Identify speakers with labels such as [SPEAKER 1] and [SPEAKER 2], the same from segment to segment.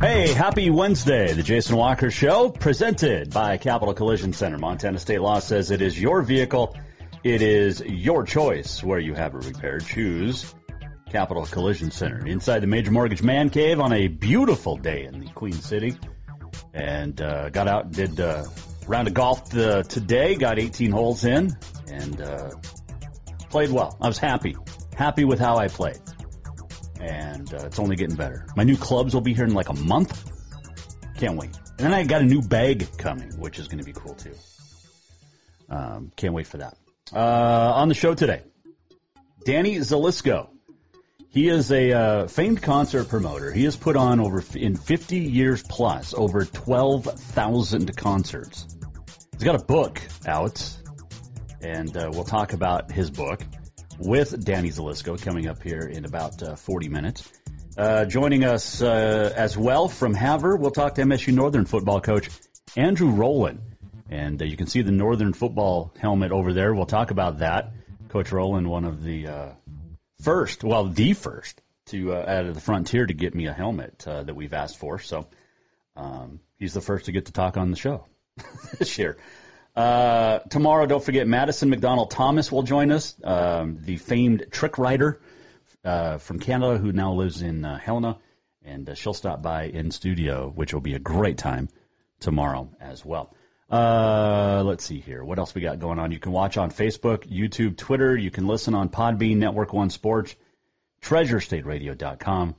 [SPEAKER 1] Hey, happy Wednesday. The Jason Walker Show, presented by Capital Collision Center. Montana state law says it is your vehicle. It is your choice where you have it repaired. Choose Capital Collision Center inside the Major Mortgage Man Cave on a beautiful day in the Queen City. And uh, got out and did uh, round of golf uh, today. Got 18 holes in and uh, played well. I was happy, happy with how I played, and uh, it's only getting better. My new clubs will be here in like a month. Can't wait. And then I got a new bag coming, which is going to be cool too. Um, can't wait for that. Uh, on the show today, Danny Zelisko. He is a uh, famed concert promoter. He has put on over in 50 years plus over 12,000 concerts. He's got a book out, and uh, we'll talk about his book with Danny Zelisko coming up here in about uh, 40 minutes. Uh, joining us uh, as well from Havre, we'll talk to MSU Northern football coach Andrew Rolin. And uh, you can see the Northern football helmet over there. We'll talk about that. Coach Rolin, one of the uh, first, well, the first to uh, out of the frontier to get me a helmet that we've asked for. So um, he's the first to get to talk on the show this year. Uh, tomorrow, don't forget Madison McDonald Thomas will join us, um, the famed trick rider uh, from Canada who now lives in uh, Helena, and uh, she'll stop by in studio, which will be a great time tomorrow as well. Uh, let's see here. What else we got going on? You can watch on Facebook, YouTube, Twitter. You can listen on Podbean, Network One Sports, TreasureStateRadio.com.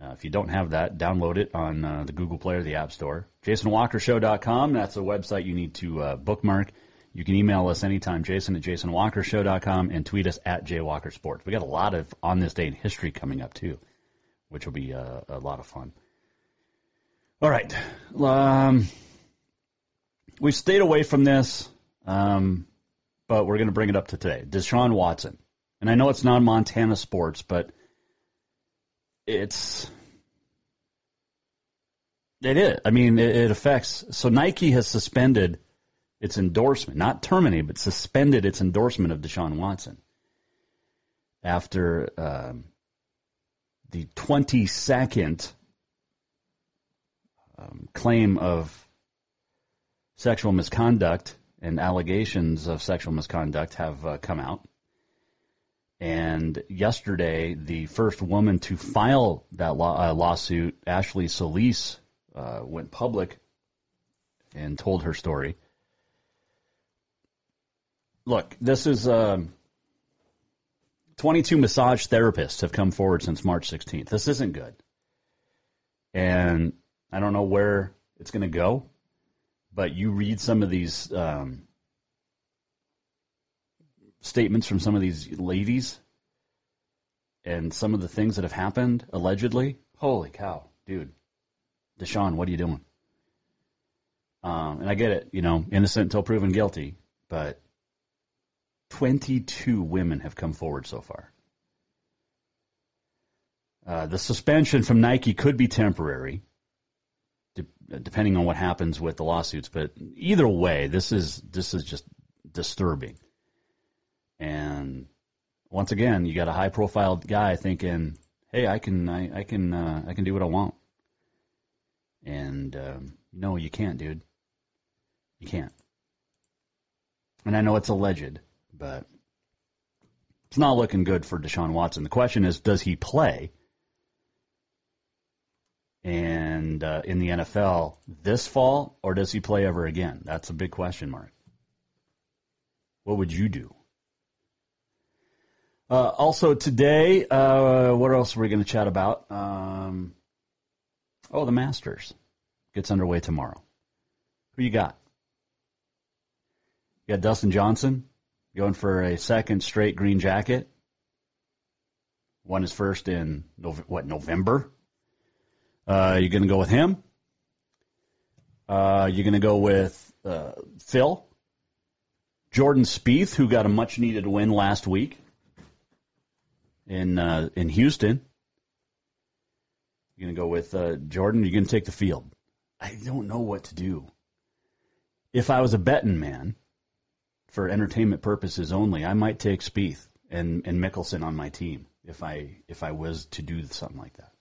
[SPEAKER 1] Uh, if you don't have that, download it on the Google Play or the App Store. JasonWalkerShow.com. That's a website you need to uh, bookmark. You can email us anytime, Jason at JasonWalkerShow.com, and tweet us at JWalkerSports. We got a lot of on this day in history coming up too, which will be uh, a lot of fun. All right, um, we've stayed away from this, um, but we're going to bring it up to today. Deshaun Watson, and I know it's non-Montana sports, but it's it is. I mean, it, it affects. So Nike has suspended its endorsement, not terminated, but suspended its endorsement of Deshaun Watson after um, the 22nd um, claim of sexual misconduct and allegations of sexual misconduct have uh, come out. And yesterday, the first woman to file that law, uh, lawsuit, Ashley Solis, uh, went public and told her story. Look, this is um, 22 massage therapists have come forward since March 16th. This isn't good. And I don't know where it's going to go, but you read some of these um, statements from some of these ladies and some of the things that have happened allegedly. Holy cow, dude. Deshaun, what are you doing? Um, and I get it, you know, innocent until proven guilty, but 22 women have come forward so far. Uh, the suspension from Nike could be temporary, de- depending on what happens with the lawsuits. But either way, this is this is just disturbing. And once again, you got a high-profile guy thinking, "Hey, I can I, I can uh, I can do what I want." And um, no, you can't, dude. You can't. And I know it's alleged, but it's not looking good for Deshaun Watson. The question is, does he play? and uh, in the NFL this fall, or does he play ever again? That's a big question mark. What would you do? Uh, also today, uh, what else are we going to chat about? Um, oh, the Masters gets underway tomorrow. Who you got? You got Dustin Johnson going for a second straight green jacket. Won his first in what November. Uh, you're going to go with him. Uh, you're going to go with uh, Phil, Jordan Spieth, who got a much needed win last week in uh, in Houston. You're going to go with uh, Jordan. You're going to take the field. I don't know what to do. If I was a betting man, for entertainment purposes only, I might take Spieth and and Mickelson on my team if I if I was to do something like that.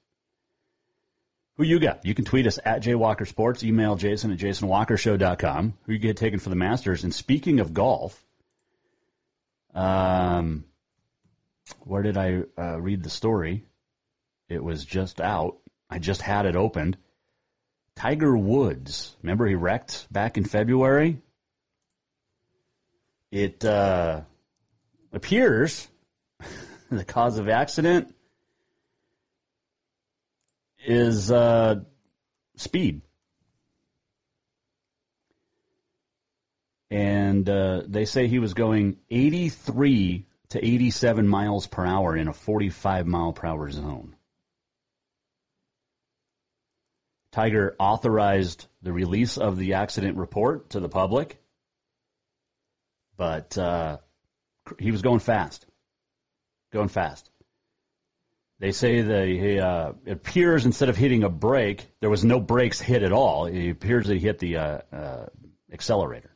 [SPEAKER 1] Who you got? You can tweet us at jwalkersports, email jason at jasonwalkershow.com. Who you get taken for the Masters? And speaking of golf, um, where did I uh, read the story? It was just out. I just had it opened. Tiger Woods, remember he wrecked back in February? It uh, appears the cause of accident is uh, speed. And uh, they say he was going 83 to 87 miles per hour in a 45 mile per hour zone. Tiger authorized the release of the accident report to the public, but uh, he was going fast. Going fast. They say that he, uh, it appears instead of hitting a brake, there was no brakes hit at all. It appears that he hit the uh, uh, accelerator.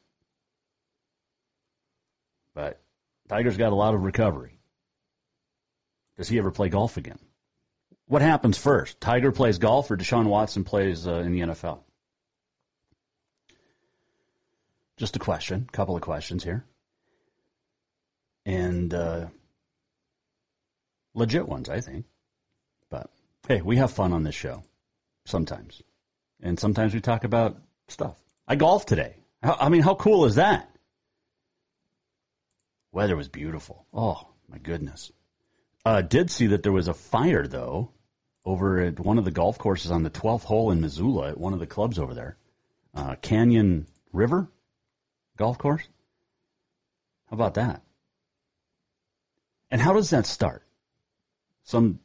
[SPEAKER 1] But Tiger's got a lot of recovery. Does he ever play golf again? What happens first? Tiger plays golf or Deshaun Watson plays uh, in the NFL? Just a question, a couple of questions here. And uh, legit ones, I think. But hey, we have fun on this show sometimes. And sometimes we talk about stuff. I golfed today. I mean, how cool is that? Weather was beautiful. Oh, my goodness. Uh, did see that there was a fire, though, over at one of the golf courses on the 12th hole in Missoula at one of the clubs over there. Uh, Canyon River Golf Course. How about that? And how does that start? Some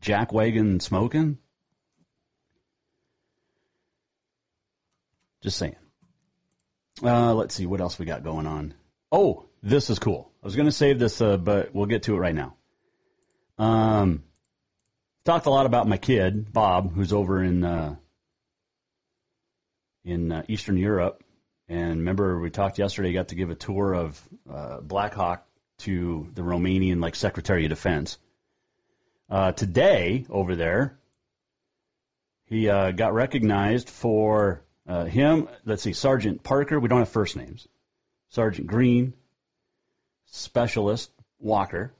[SPEAKER 1] jack wagon smoking? Just saying. Uh, let's see what else we got going on. Oh, this is cool. I was going to save this, uh, but we'll get to it right now. Um, talked a lot about my kid Bob, who's over in uh, in uh, Eastern Europe. And remember, we talked yesterday. Got to give a tour of uh, Blackhawk to the Romanian like Secretary of Defense. Uh, today over there, he uh, got recognized for uh, him. Let's see, Sergeant Parker. We don't have first names. Sergeant Green, Specialist Walker,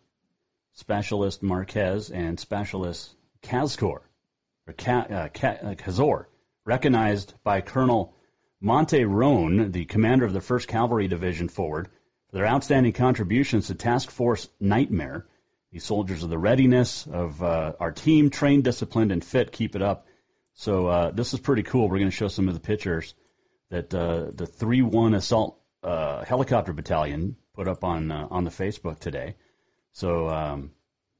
[SPEAKER 1] Specialist Marquez, and Specialist Kazkor, or uh, uh, recognized by Colonel Monte Roan, the commander of the 1st Cavalry Division forward, for their outstanding contributions to Task Force Nightmare. These soldiers are the readiness of uh, our team, trained, disciplined, and fit. Keep it up. So uh, this is pretty cool. We're going to show some of the pictures that uh, the 3-1 Assault uh, Helicopter Battalion put up on uh, on the Facebook today. So um,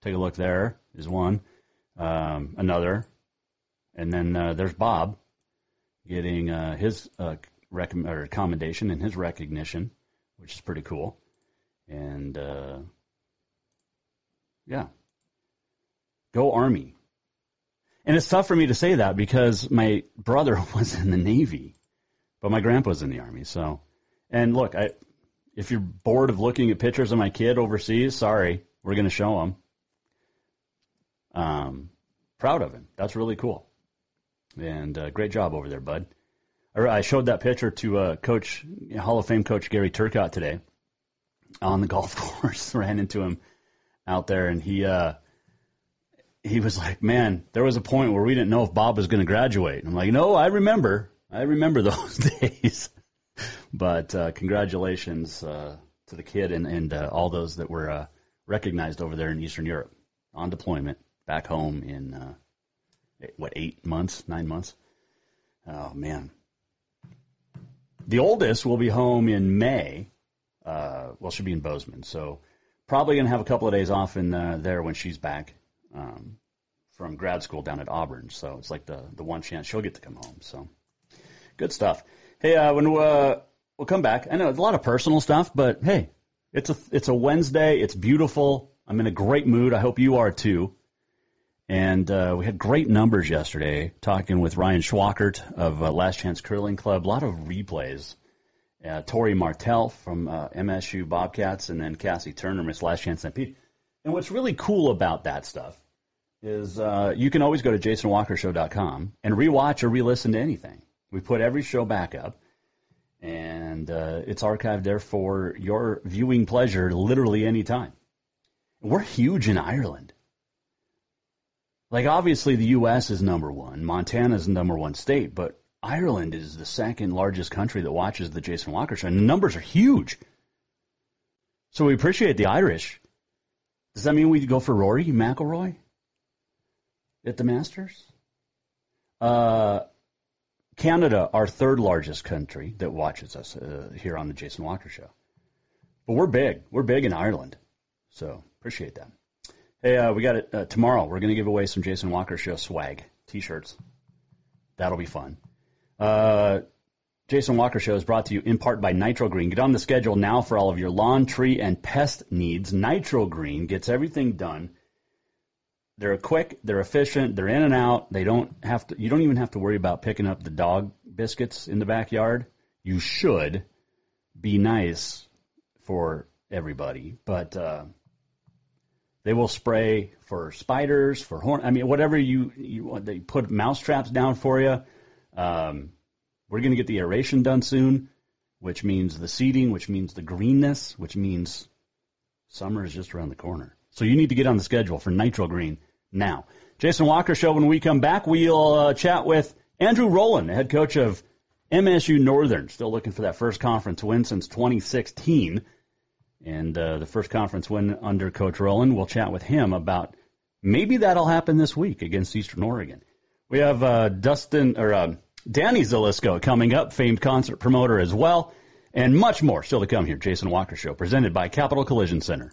[SPEAKER 1] take a look. There is one, um, another, and then uh, there's Bob getting uh, his uh, rec- commendation and his recognition, which is pretty cool. And uh, yeah, go Army. And it's tough for me to say that because my brother was in the Navy, but my grandpa's in the Army. So, and look, I if you're bored of looking at pictures of my kid overseas, sorry, we're going to show him. Um, proud of him. That's really cool. And uh, great job over there, bud. I showed that picture to uh, Coach Hall of Fame Coach Gary Turcott today on the golf course. Ran into him out there, and he uh, he was like, man, there was a point where we didn't know if Bob was going to graduate. I'm like, no, I remember. I remember those days. But uh, congratulations uh, to the kid and, and uh, all those that were uh, recognized over there in Eastern Europe on deployment back home in, uh, what, eight months, nine months? Oh, man. The oldest will be home in May. Uh, well, she'll be in Bozeman. So probably going to have a couple of days off in there when she's back um, from grad school down at Auburn. So it's like the, the one chance she'll get to come home. So good stuff. Hey, uh, when uh, we'll come back, I know it's a lot of personal stuff, but hey, it's a it's a Wednesday. It's beautiful. I'm in a great mood. I hope you are too. And uh, we had great numbers yesterday talking with Ryan Schwackert of uh, Last Chance Curling Club. A lot of replays. Uh, Tori Martell from uh, MSU Bobcats, and then Cassie Turner, Miss Last Chance. Pete. And what's really cool about that stuff is uh, you can always go to jasonwalkershow.com and rewatch or re-listen to anything. We put every show back up, and uh, it's archived there for your viewing pleasure literally any time. We're huge in Ireland. Like, obviously, the U.S. is number one. Montana is the number one state, but Ireland is the second largest country that watches the Jason Walker Show, and the numbers are huge. So we appreciate the Irish. Does that mean we go for Rory McIlroy at the Masters? Uh, Canada, our third largest country that watches us uh, here on the Jason Walker Show. But we're big. We're big in Ireland. So appreciate that. Hey, uh, we got it uh, tomorrow. We're going to give away some Jason Walker Show swag, T-shirts. That'll be fun. Uh, Jason Walker Show is brought to you in part by Nitro Green. Get on the schedule now for all of your lawn, tree, and pest needs. Nitro Green gets everything done they're quick, they're efficient, they're in and out. They don't have to. You don't even have to worry about picking up the dog biscuits in the backyard. You should be nice for everybody, but uh, they will spray for spiders, for horn. I mean, whatever you you. They put mouse traps down for you. Um, we're going to get the aeration done soon, which means the seeding, which means the greenness, which means summer is just around the corner. So you need to get on the schedule for Nitro Green now. Jason Walker Show, when we come back, we'll uh, chat with Andrew Rolin, head coach of MSU Northern. Still looking for that first conference win since 2016. And uh, the first conference win under Coach Rolin. We'll chat with him about maybe that'll happen this week against Eastern Oregon. We have uh, Dustin or uh, Danny Zelisko coming up, famed concert promoter as well, and much more still to come here. Jason Walker Show, presented by Capital Collision Center.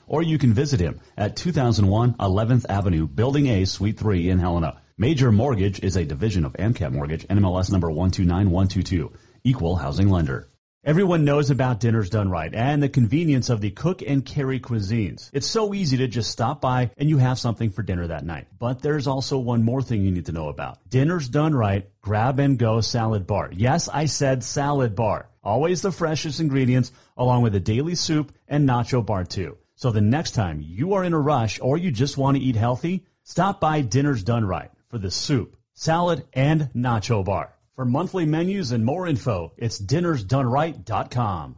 [SPEAKER 1] or you can visit him at 2001 11th Avenue, Building A, Suite 3 in Helena. Major Mortgage is a division of AMCAP Mortgage, NMLS number 129122, equal housing lender. Everyone knows about Dinners Done Right and the convenience of the cook and carry cuisines. It's so easy to just stop by and you have something for dinner that night. But there's also one more thing you need to know about. Dinners Done Right Grab and Go Salad Bar. Yes, I said salad bar. Always the freshest ingredients along with a daily soup and nacho bar too. So the next time you are in a rush or you just want to eat healthy, stop by Dinner's Done Right for the soup, salad, and nacho bar. For monthly menus and more info, it's dinnersdoneright.com.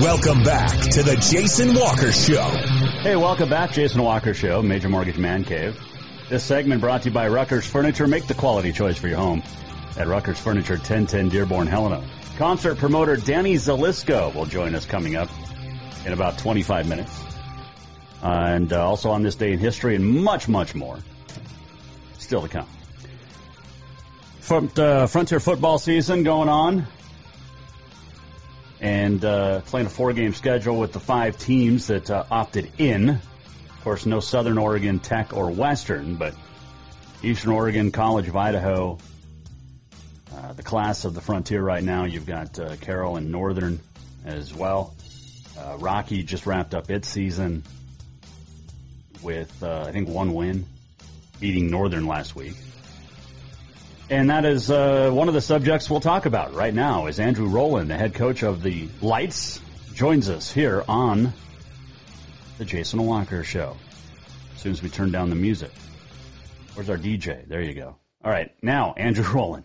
[SPEAKER 2] Welcome back to the Jason Walker Show.
[SPEAKER 1] Hey, welcome back, Jason Walker Show, Major Mortgage Man Cave. This segment brought to you by Rucker's Furniture. Make the quality choice for your home at Rucker's Furniture, 1010 Dearborn, Helena. Concert promoter Danny Zelisko will join us coming up in about 25 minutes. Uh, and uh, also on this day in history and much, much more still to come. Front, uh, Frontier football season going on and uh, playing a four game schedule with the five teams that uh, opted in. Of course, no Southern Oregon, Tech, or Western, but Eastern Oregon, College of Idaho, uh, the class of the Frontier right now. You've got uh, Carroll and Northern as well. Uh, Rocky just wrapped up its season with, uh, I think, one win, beating Northern last week. And that is uh, one of the subjects we'll talk about right now. Is Andrew Rolin, the head coach of the Lights, joins us here on the Jason Walker Show. As soon as we turn down the music, where's our DJ? There you go. All right, now Andrew Rolin.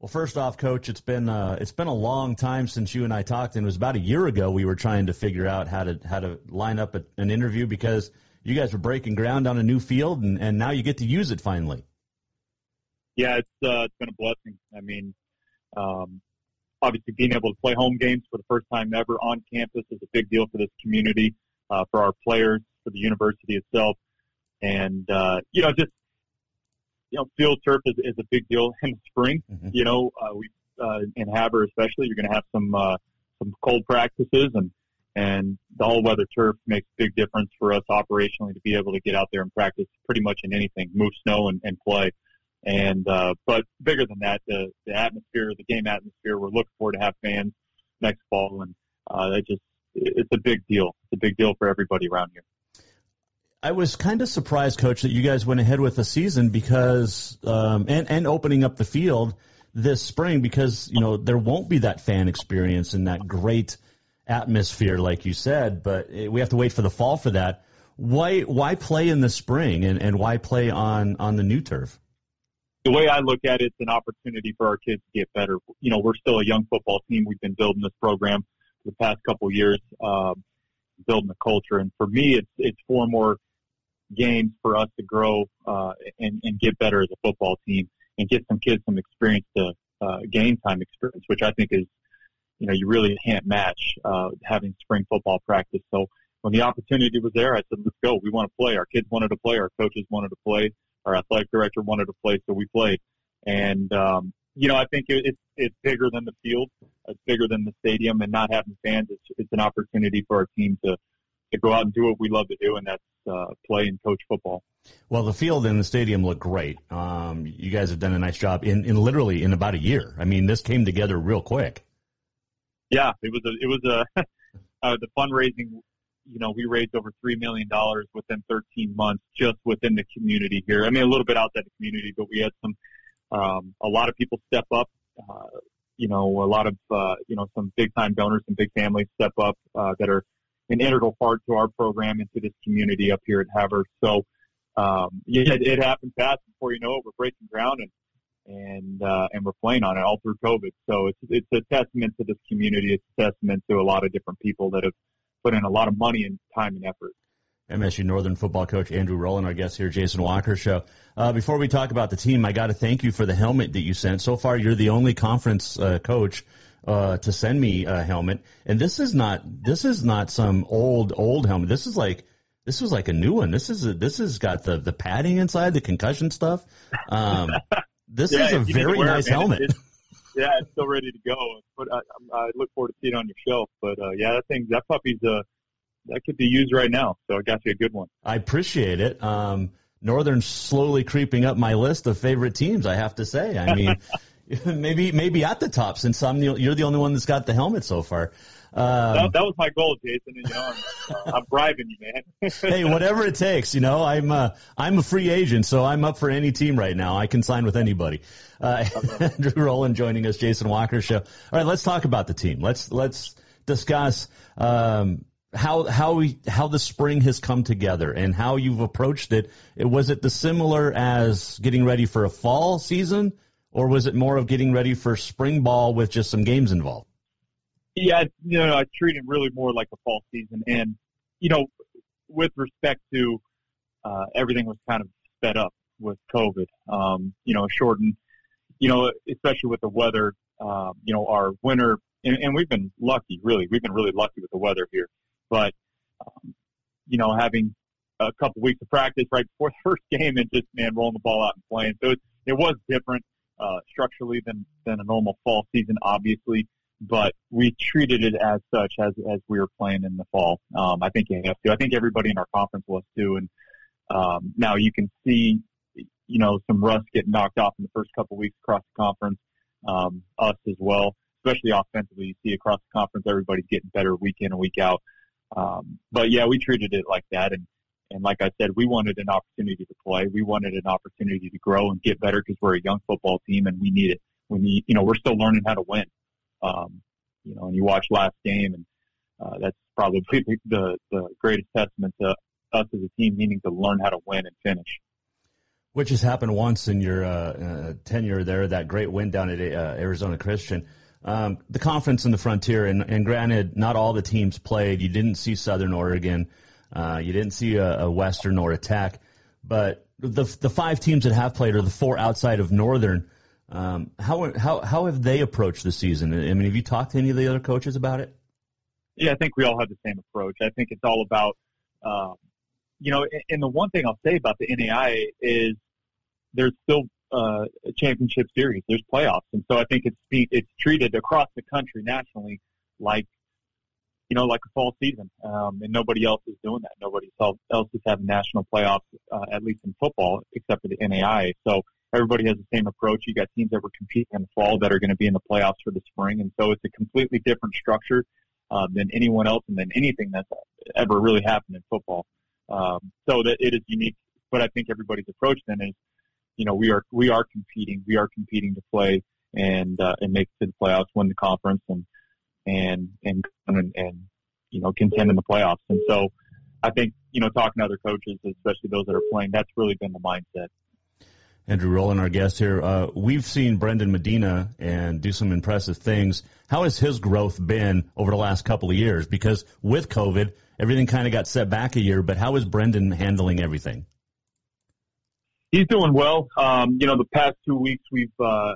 [SPEAKER 3] Well, first off, Coach, it's been uh, it's been a long time since you and I talked, and it was about a year ago we were trying to figure out how to how to line up a, an interview because you guys were breaking ground on a new field, and, and now you get to use it finally.
[SPEAKER 4] Yeah, it's uh, it's been a blessing. I mean, um, obviously being able to play home games for the first time ever on campus is a big deal for this community, uh, for our players, for the university itself, and uh, you know, just you know, field turf is, is a big deal in the spring. Mm-hmm. You know, uh, we uh, in Havre especially, you're going to have some uh, some cold practices and and the all weather turf makes a big difference for us operationally to be able to get out there and practice pretty much in anything, move snow and, and play. And, uh, but bigger than that, the, the atmosphere, the game atmosphere, we're looking forward to have fans next fall. And, uh, it just, it's a big deal. It's a big deal for everybody around here.
[SPEAKER 3] I was kind of surprised, Coach, that you guys went ahead with the season because, um, and, and opening up the field this spring because, you know, there won't be that fan experience and that great, atmosphere, like you said, but we have to wait for the fall for that. Why why play in the spring and, and why play on on the new turf?
[SPEAKER 4] The way I look at it, it's an opportunity for our kids to get better. You know, we're still a young football team. We've been building this program for the past couple of years, um, building the culture. And for me, it's it's four more games for us to grow uh, and, and get better as a football team and get some kids some experience to uh, game time experience, which I think is you know, you really can't match uh, having spring football practice. So when the opportunity was there, I said, let's go. We want to play. Our kids wanted to play. Our coaches wanted to play. Our athletic director wanted to play. So we played. And, um, you know, I think it, it's, it's bigger than the field. It's bigger than the stadium and not having fans. It's, it's an opportunity for our team to, to go out and do what we love to do, and that's uh, play and coach football.
[SPEAKER 3] Well, the field and the stadium look great. Um, you guys have done a nice job in, in literally in about a year. I mean, this came together real quick.
[SPEAKER 4] Yeah, it was a it was a uh, the fundraising. You know, we raised over three million dollars within 13 months just within the community here. I mean, a little bit outside the community, but we had some um, a lot of people step up. Uh, you know, a lot of uh, you know some big time donors, some big families step up uh, that are an integral part to our program and to this community up here at Havre. So, um, yeah, it, it happened fast. Before you know it, we're breaking ground and and uh, and we're playing on it all through COVID. So it's it's a testament to this community. It's a testament to a lot of different people that have put in a lot of money and time and effort.
[SPEAKER 3] MSU Northern football coach Andrew Rolin, our guest here, Jason Walker show. Uh, before we talk about the team, I got to thank you for the helmet that you sent. So far, you're the only conference uh, coach uh, to send me a helmet, and this is not this is not some old old helmet. This is like this was like a new one. This is a, this has got the the padding inside, the concussion stuff. Um, This yeah, is a very nice it, helmet.
[SPEAKER 4] It's, yeah, it's still ready to go. But I, I look forward to seeing it on your shelf. But uh, yeah, that thing, that puppy's uh, that could be used right now. So I got you a good one.
[SPEAKER 3] I appreciate it. Um, Northern's slowly creeping up my list of favorite teams. I have to say. I mean, maybe maybe at the top since I'm the, you're the only one that's got the helmet so far.
[SPEAKER 4] Um, that, that, was my goal, Jason. And, you know, I'm, I'm bribing you, man.
[SPEAKER 3] hey, whatever it takes. You know, I'm uh, I'm a free agent, so I'm up for any team right now. I can sign with anybody. Uh, Andrew Rolin joining us, Jason Walker show. All right, let's talk about the team. Let's let's discuss um, how how we how the spring has come together and how you've approached it. Was it the similar as getting ready for a fall season, or was it more of getting ready for spring ball with just some games involved?
[SPEAKER 4] Yeah, you know, I treat it really more like a fall season, and you know, with respect to uh, everything was kind of sped up with COVID. Um, you know, shortened. You know, especially with the weather. Uh, you know, our winter, and, and we've been lucky. Really, we've been really lucky with the weather here. But um, you know, having a couple weeks of practice right before the first game and just man rolling the ball out and playing, so it, it was different uh, structurally than than a normal fall season, obviously but we treated it as such as as we were playing in the fall. Um, I think you have to. I think everybody in our conference was too. And um, now you can see, you know, some rust getting knocked off in the first couple of weeks across the conference. Um, us as well, especially offensively. You see across the conference, everybody's getting better week in and week out. Um, but yeah, we treated it like that. And and like I said, we wanted an opportunity to play. We wanted an opportunity to grow and get better because we're a young football team and we need it. We need, you know, we're still learning how to win. Um, you know, and you watch last game, and uh, that's probably the the greatest testament to us as a team needing to learn how to win and finish.
[SPEAKER 3] Which has happened once in your uh, uh, tenure there, that great win down at uh, Arizona Christian. Um, the conference in the Frontier, and, and, granted, not all the teams played. You didn't see Southern Oregon, uh, you didn't see a, a Western or a Tech, but the the five teams that have played are the four outside of Northern. Um, how how how have they approached the season? I mean, have you talked to any of the other coaches about it?
[SPEAKER 4] Yeah, I think we all have the same approach. I think it's all about, um, you know, and the one thing I'll say about the NAI is there's still uh, a championship series. There's playoffs, and so I think it's it's treated across the country nationally like you know, like a fall season. Um, and nobody else is doing that. Nobody else is having national playoffs, uh, at least in football, except for the NAI. So everybody has the same approach. You got teams that were competing in the fall that are going to be in the playoffs for the spring, and so it's a completely different structure uh, than anyone else and than anything that's ever really happened in football. Um, so that it is unique. But I think everybody's approach then is, you know, we are we are competing. We are competing to play and uh, and make it to the playoffs, win the conference, and and and and, and you know contend in the playoffs. And so I think you know talking to other coaches, especially those that are playing, that's really been the mindset.
[SPEAKER 3] Andrew Rolin, our guest here. Uh, we've seen Brendan Medina and do some impressive things. How has his growth been over the last couple of years? Because with COVID, everything kind of got set back a year. But how is Brendan handling everything?
[SPEAKER 4] He's doing well. Um, you know, the past two weeks we've uh,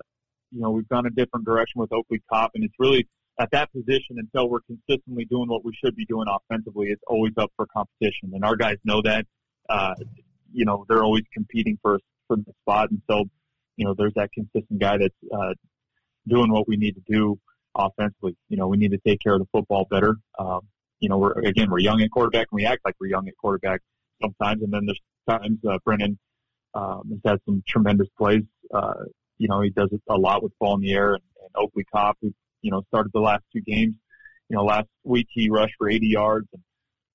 [SPEAKER 4] you know we've gone a different direction with Oakley Top, and it's really at that position until we're consistently doing what we should be doing offensively. It's always up for competition, and our guys know that. Uh, you know, they're always competing for for the spot. And so, you know, there's that consistent guy that's uh, doing what we need to do offensively. You know, we need to take care of the football better. Um, you know, we're again we're young at quarterback and we act like we're young at quarterback sometimes, and then there's times uh, Brennan um, has had some tremendous plays. Uh, you know, he does it a lot with ball in the air, and, and Oakley Top, who you know started the last two games. You know, last week he rushed for 80 yards and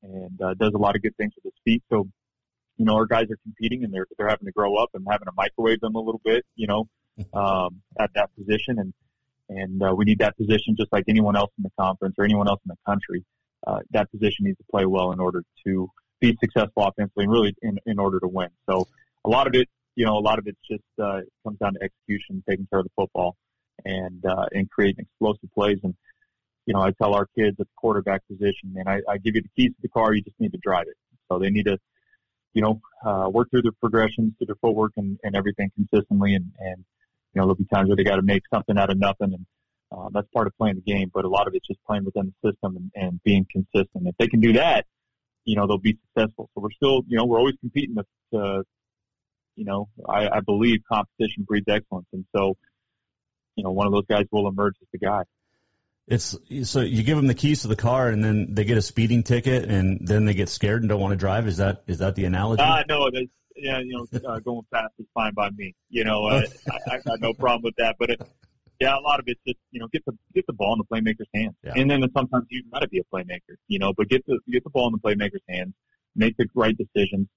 [SPEAKER 4] and uh, does a lot of good things with his feet. So you know, our guys are competing and they're they're having to grow up and having to microwave them a little bit, you know, um, at that position, and and uh, we need that position just like anyone else in the conference or anyone else in the country. Uh, that position needs to play well in order to be successful offensively and really in in order to win. So a lot of it, you know, a lot of it's just uh, comes down to execution, taking care of the football, and uh, and creating explosive plays. And you know, I tell our kids at the quarterback position, man, I, I give you the keys to the car, you just need to drive it. So they need to you know, uh, work through their progressions, through their footwork and, and everything consistently. And, and, you know, there'll be times where they got to make something out of nothing. And, uh, that's part of playing the game, but a lot of it's just playing within the system and, and being consistent. If they can do that, you know, they'll be successful. So we're still, you know, we're always competing with, uh, you know, I, I believe competition breeds excellence. And so, you know, one of those guys will emerge as the guy.
[SPEAKER 3] It's so you give them the keys to the car, and then they get a speeding ticket, and then they get scared and don't want to drive. Is that is that the analogy?
[SPEAKER 4] Uh, no, it's, yeah, you know, uh, going fast is fine by me. You know, uh, I, I got no problem with that. But it, yeah, a lot of it's just you know get the get the ball in the playmaker's hands, yeah. and then sometimes you got to be a playmaker. You know, but get the get the ball in the playmaker's hands, make the right decisions,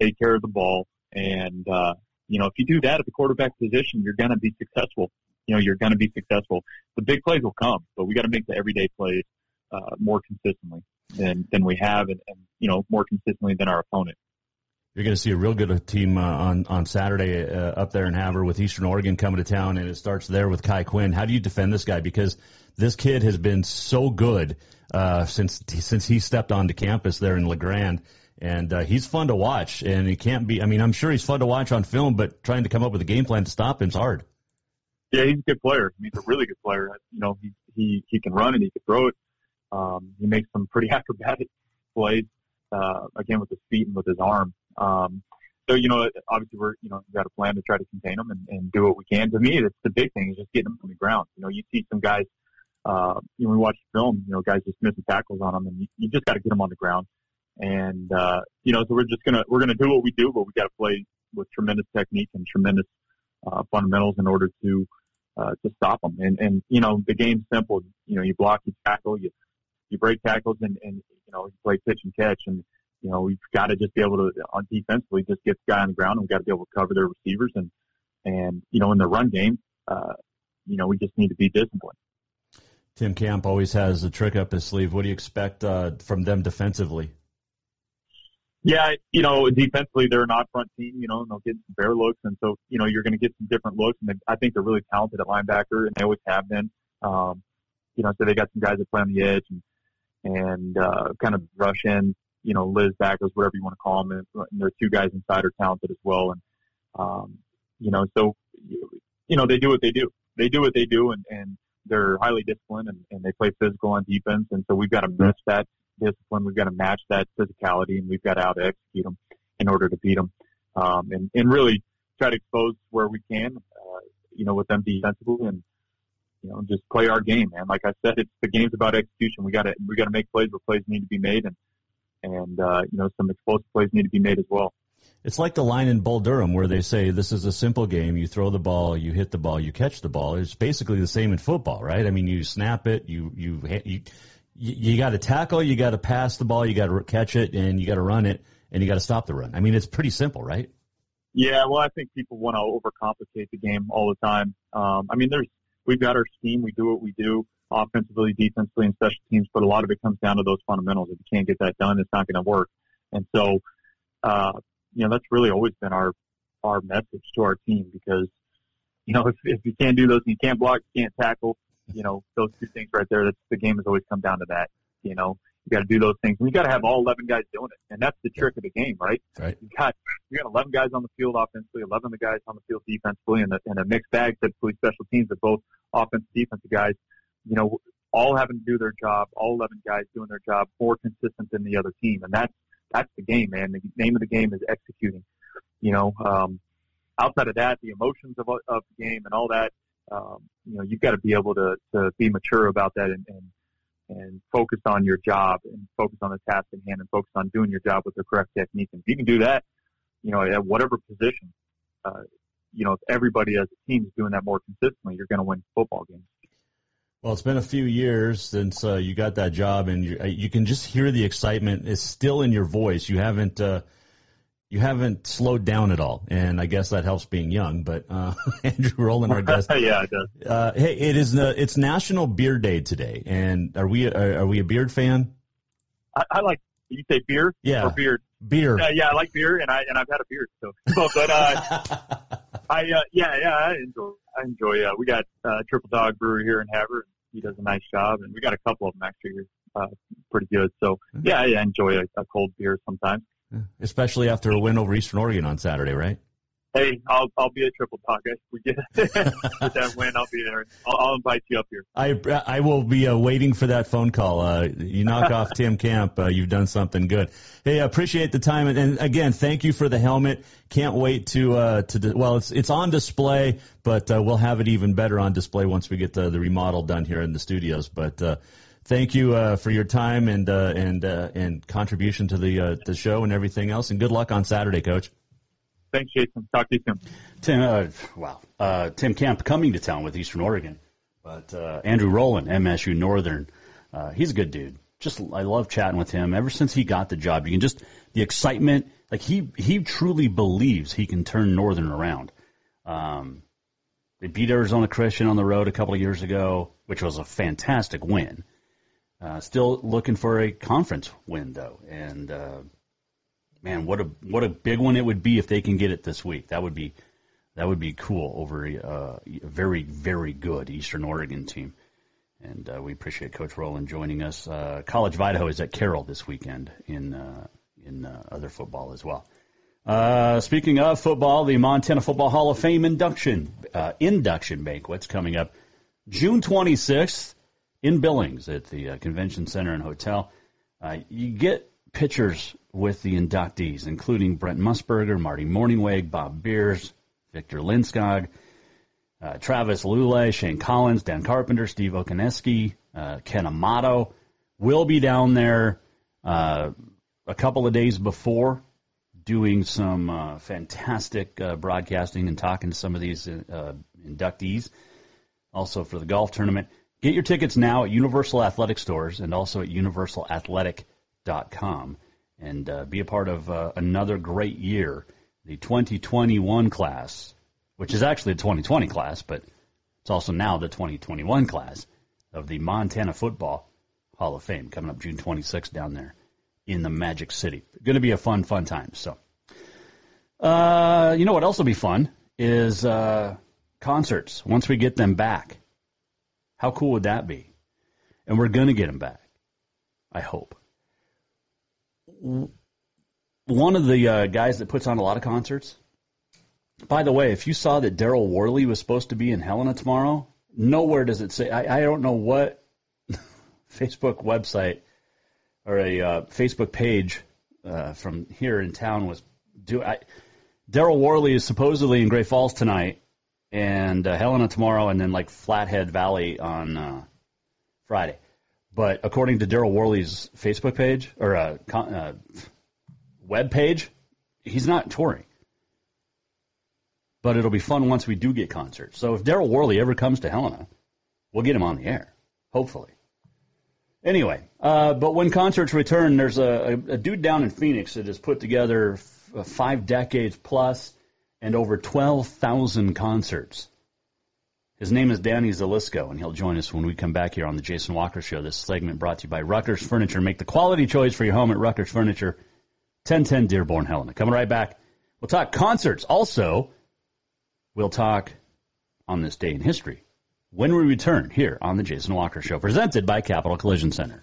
[SPEAKER 4] take care of the ball, and uh, you know if you do that at the quarterback position, you're going to be successful. You know, you're going to be successful. The big plays will come, but we got to make the everyday plays uh, more consistently than than we have, and, and you know more consistently than our opponent.
[SPEAKER 3] You're going to see a real good team uh, on on Saturday uh, up there in Havre with Eastern Oregon coming to town, and it starts there with Kai Quinn. How do you defend this guy? Because this kid has been so good uh, since since he stepped onto campus there in La Grande, and uh, he's fun to watch. And he can't be. I mean, I'm sure he's fun to watch on film, but trying to come up with a game plan to stop him's hard.
[SPEAKER 4] Yeah, he's a good player. I mean, he's a really good player. You know, he he he can run and he can throw it. Um, he makes some pretty acrobatic plays. Uh, again, with his feet and with his arm. Um, so, you know, obviously we're, you know, we've got a plan to try to contain them and, and do what we can. To me, that's the big thing is just getting them on the ground. You know, you see some guys, uh, you know, we watch film, you know, guys just missing tackles on them and you, you just got to get them on the ground. And, uh, you know, so we're just to, we're to do what we do, but we got to play with tremendous technique and tremendous, uh, fundamentals in order to, uh, to stop them. And, and, you know, the game's simple. You know, you block, you tackle, you, you break tackles and, and, you know, you play pitch and catch and, you know, we've got to just be able to, on defensively, just get the guy on the ground and we've got to be able to cover their receivers. And, and, you know, in the run game, uh, you know, we just need to be disciplined.
[SPEAKER 3] Tim Camp always has a trick up his sleeve. What do you expect uh, from them defensively?
[SPEAKER 4] Yeah, you know, defensively they're an odd front team, you know, and they'll get some bear looks, and so you know you're going to get some different looks. And they, I think they're really talented at linebacker, and they always have been. Um, you know, so they got some guys that play on the edge and and uh, kind of rush in you know, Liz backers, whatever you want to call them. And, and their two guys inside are talented as well. And, um, you know, so, you know, they do what they do. They do what they do and, and they're highly disciplined and, and they play physical on defense. And so we've got to match that discipline. We've got to match that physicality and we've got to out execute them in order to beat them. Um, and, and really try to expose where we can, uh, you know, with them defensively and, you know, just play our game, man. Like I said, it's the game's about execution. We got to we got to make plays where plays need to be made, and and uh, you know some explosive plays need to be made as well.
[SPEAKER 3] It's like the line in Bull Durham where they say this is a simple game. You throw the ball, you hit the ball, you catch the ball. It's basically the same in football, right? I mean, you snap it, you you you you, you got to tackle, you got to pass the ball, you got to catch it, and you got to run it, and you got to stop the run. I mean, it's pretty simple, right?
[SPEAKER 4] Yeah, well, I think people want to overcomplicate the game all the time. Um, I mean, there's we've got our scheme, we do what we do offensively, defensively, and special teams, but a lot of it comes down to those fundamentals. If you can't get that done, it's not going to work. And so, uh, you know, that's really always been our, our message to our team because, you know, if, if you can't do those, you can't block, you can't tackle, you know, those two things right there, that's, the game has always come down to that. You know, you got to do those things. And you got to have all 11 guys doing it. And that's the trick of the game, right?
[SPEAKER 3] Right.
[SPEAKER 4] You got, you got 11 guys on the field offensively, 11 the guys on the field defensively, and a, and a mixed bag typically special teams of both offensive defensive guys you know, all having to do their job, all 11 guys doing their job more consistent than the other team. And that's, that's the game, man. The name of the game is executing, you know, um, outside of that, the emotions of, of the game and all that, um, you know, you've got to be able to, to be mature about that and, and, and focus on your job and focus on the task at hand and focus on doing your job with the correct technique. And if you can do that, you know, at whatever position, uh, you know, if everybody as a team is doing that more consistently, you're going to win football games.
[SPEAKER 3] Well, it's been a few years since uh, you got that job, and you, uh, you, can just hear the excitement is still in your voice. You haven't uh, you haven't slowed down at all, and I guess that helps being young. But uh, Andrew Rolin, our guest,
[SPEAKER 4] yeah, it does.
[SPEAKER 3] Uh, hey, it is uh, it's National Beard Day today, and are we are, are we a beard fan?
[SPEAKER 4] I, I like you say beer,
[SPEAKER 3] yeah,
[SPEAKER 4] or beard,
[SPEAKER 3] beer.
[SPEAKER 4] yeah, yeah, I like beer, and I and I've had a beard, so but uh, I uh, yeah yeah I enjoy I enjoy. Uh, we got uh, Triple Dog Brewery here in Havre he does a nice job, and we got a couple of them actually uh, pretty good. So mm-hmm. yeah, I enjoy a, a cold beer sometimes,
[SPEAKER 3] especially after a win over Eastern Oregon on Saturday, right?
[SPEAKER 4] Hey, I'll I'll be at Triple Dog. If we get, get that win, I'll be there. I'll, I'll invite you up here.
[SPEAKER 3] I I will be uh, waiting for that phone call. Uh, you knock off Tim Camp, uh, you've done something good. Hey, I appreciate the time, and, and again, thank you for the helmet. Can't wait to uh to well, it's it's on display, but uh, we'll have it even better on display once we get the, the remodel done here in the studios. But uh, thank you uh, for your time and uh, and uh, and contribution to the uh, the show and everything else, and good luck on Saturday, Coach.
[SPEAKER 4] Thanks, Jason. Talk to you soon.
[SPEAKER 1] Tim, uh, wow. Uh, Tim Camp coming to town with Eastern Oregon. But uh, Andrew Rolin, MSU Northern, uh, he's a good dude. Just I love chatting with him. Ever since he got the job, you can just the excitement. Like he he truly believes he can turn Northern around. Um, they beat Arizona Christian on the road a couple of years ago, which was a fantastic win. Uh, still looking for a conference win though, and uh, man, what a what a big one it would be if they can get it this week. That would be that would be cool over a, uh, very very good Eastern Oregon team. And uh, we appreciate Coach Rolin joining us. Uh, College of Idaho is at Carroll this weekend in uh, in other football as well. Uh, speaking of football, the Montana Football Hall of Fame induction uh, induction banquet's coming up June 26th in Billings at the uh, Convention Center and Hotel. Uh, you get pictures with the inductees, including Brent Musburger, Marty Mornhinweg, Bob Beers, Victor Lindskog, uh, Travis Lulay, Shane Collins, Dan Carpenter, Steve Okoniewski, uh, Ken Amato will be down there uh, a couple of days before doing some uh, fantastic broadcasting and talking to some of these inductees. Also for the golf tournament. Get your tickets now at Universal Athletic Stores and also at universalathletic.com and uh, be a part of uh, another great year. The 2021 class, which is actually the 2020 class, but it's also now the 2021 class of the Montana Football Hall of Fame coming up June 26th down there in the Magic City. Going to be a fun, fun time. So, uh, you know what else will be fun is uh, concerts once we get them back. How cool would that be? And we're going to get him back. I hope. One of the uh, guys that puts on a lot of concerts. By the way, if you saw that Daryl Worley was supposed to be in Helena tomorrow, nowhere does it say. I, I don't know what Facebook website or a uh, Facebook page uh, from here in town was do. Daryl Worley is supposedly in Great Falls tonight, and uh, Helena tomorrow, and then like Flathead Valley on uh, Friday. But according to Daryl Worley's Facebook page or uh, con- uh, web page, he's not touring. But it'll be fun once we do get concerts. So if Daryl Worley ever comes to Helena, we'll get him on the air, hopefully. Anyway, uh, but when concerts return, there's a, a, dude down in Phoenix that has put together f- uh, five decades plus and over 12,000 concerts. His name is Danny Zelisko, and he'll join us when we come back here on the Jason Walker Show. This segment brought to you by Ruckers Furniture. Make the quality choice for your home at Ruckers Furniture, 1010 Dearborn, Helena. Coming right back, we'll talk concerts. Also, we'll talk on this day in history when we return here on the Jason Walker Show, presented by Capital Collision Center.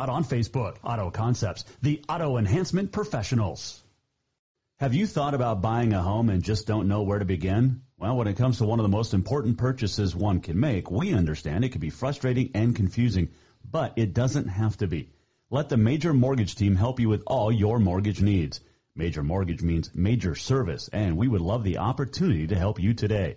[SPEAKER 5] out on Facebook. Auto Concepts, the auto enhancement professionals.
[SPEAKER 1] Have you thought about buying a home and just don't know where to begin? Well, when it comes to one of the most important purchases one can make, we understand it can be frustrating and confusing, but it doesn't have to be. Let the Major Mortgage team help you with all your mortgage needs. Major Mortgage means major service, and we would love the opportunity to help you today.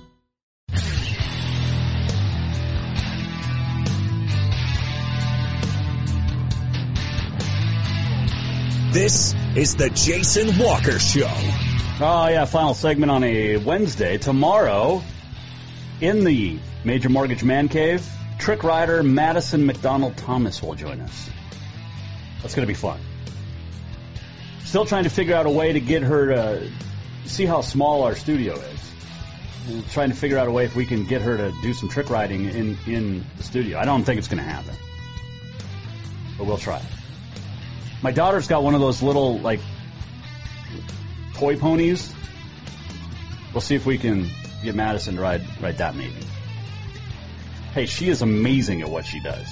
[SPEAKER 2] This is the Jason Walker Show.
[SPEAKER 1] Oh, yeah, final segment on a Wednesday. Tomorrow, in the Major Mortgage Man Cave, trick rider Madison McDonald Thomas will join us. That's going to be fun. Still trying to figure out a way to get her to see how small our studio is. We're trying to figure out a way if we can get her to do some trick riding in, in the studio. I don't think it's going to happen, but we'll try. My daughter's got one of those little like toy ponies. We'll see if we can get Madison to ride ride that maybe. Hey, she is amazing at what she does,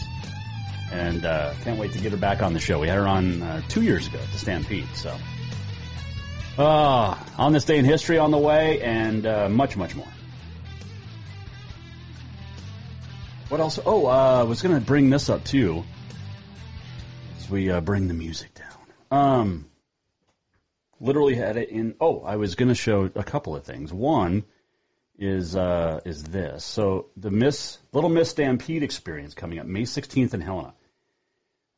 [SPEAKER 1] and uh, can't wait to get her back on the show. We had her on uh, two years ago at the Stampede, so. Uh, on this day in history on the way, and uh, much, much more. What else? Oh, uh, I was going to bring this up too we uh, bring the music down. Um, literally had it in. Oh, I was going to show a couple of things. One is uh, is this. So the Miss Little Miss Stampede experience coming up May 16th in Helena.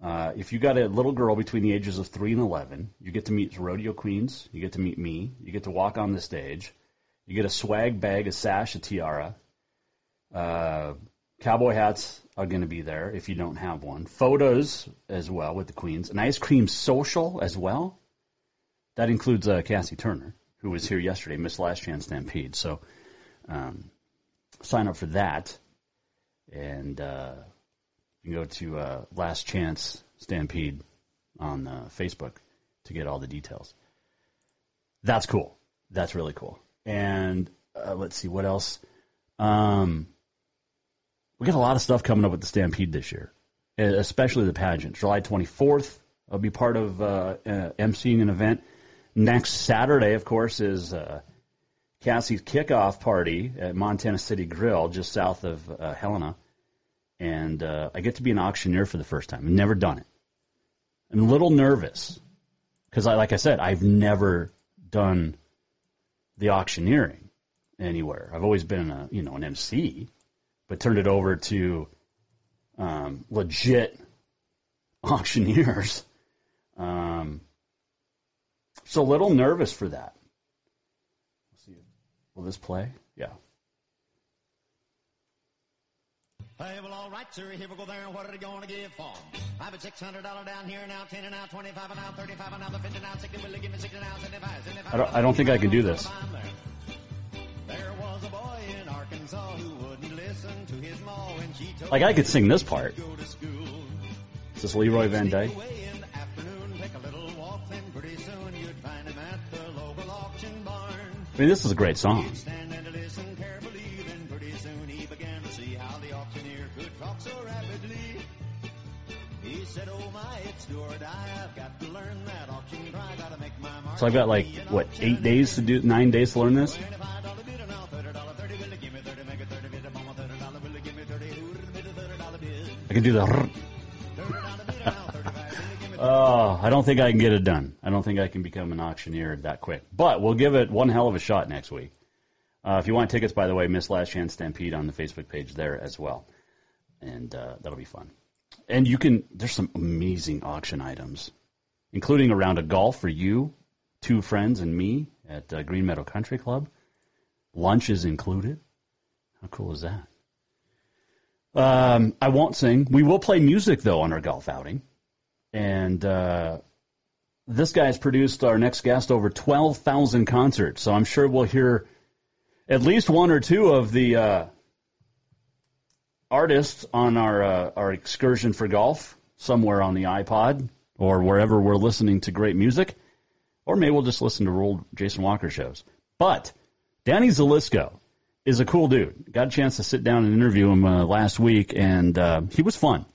[SPEAKER 1] Uh, if you got a little girl between the ages of three and eleven, you get to meet rodeo queens. You get to meet me. You get to walk on the stage. You get a swag bag, a sash, a tiara. Uh, cowboy hats are going to be there if you don't have one. Photos as well with the queens. An ice cream social as well. That includes uh, Cassie Turner, who was here yesterday, Miss Last Chance Stampede. So um, sign up for that, and uh, you can go to uh, Last Chance Stampede on uh, Facebook to get all the details. That's cool. That's really cool. And uh, let's see what else. Um, we got a lot of stuff coming up with the Stampede this year, especially the pageant. July 24th, I'll be part of uh, uh, emceeing an event. Next Saturday, of course, is uh, Cassie's kickoff party at Montana City Grill, just south of uh, Helena. And uh, I get to be an auctioneer for the first time. I've never done it. I'm a little nervous because, I, like I said, I've never done the auctioneering anywhere. I've always been a you know an MC, but turned it over to um, legit auctioneers. Um, so a little nervous for that. Will this play? Yeah.
[SPEAKER 6] Hey, well, all right, sir. Here we go there. What are they going to give for? I've a six hundred dollar down here now, ten and now, twenty five and now, thirty five and now, fifty now, sixty. Will give me sixty now, seventy-five, seventy-five?
[SPEAKER 1] I don't, I don't think I can do this.
[SPEAKER 6] There was a boy in Arkansas who wouldn't listen to his ma when she told
[SPEAKER 1] Like I could sing this part. Is this Leroy Van Dyke?
[SPEAKER 6] away in the afternoon, take a little walk, then pretty soon you'd find him at the local auction barn.
[SPEAKER 1] I mean, this is a great song.
[SPEAKER 6] Stand and listen carefully, then pretty soon he began to see how the auctioneer could talk so rapidly. He said, "Oh my, it's Stuart, I've got to learn that auction cry, gotta make my mark."
[SPEAKER 1] So I've got like what eight days to do, nine days to learn this. I can do the. oh, I don't think I can get it done. I don't think I can become an auctioneer that quick. But we'll give it one hell of a shot next week. Uh, if you want tickets, by the way, Miss Last Chance Stampede on the Facebook page there as well, and uh, that'll be fun. And you can. There's some amazing auction items, including a round of golf for you, two friends, and me at uh, Green Meadow Country Club. Lunch is included. How cool is that? Um, I won't sing. We will play music though on our golf outing, and uh, this guy's produced our next guest over twelve thousand concerts. So I'm sure we'll hear at least one or two of the uh, artists on our uh, our excursion for golf somewhere on the iPod or wherever we're listening to great music, or maybe we'll just listen to old Jason Walker shows. But Danny Zelisko
[SPEAKER 3] is a cool dude. Got a chance to sit down and interview him uh, last week, and uh, he was fun.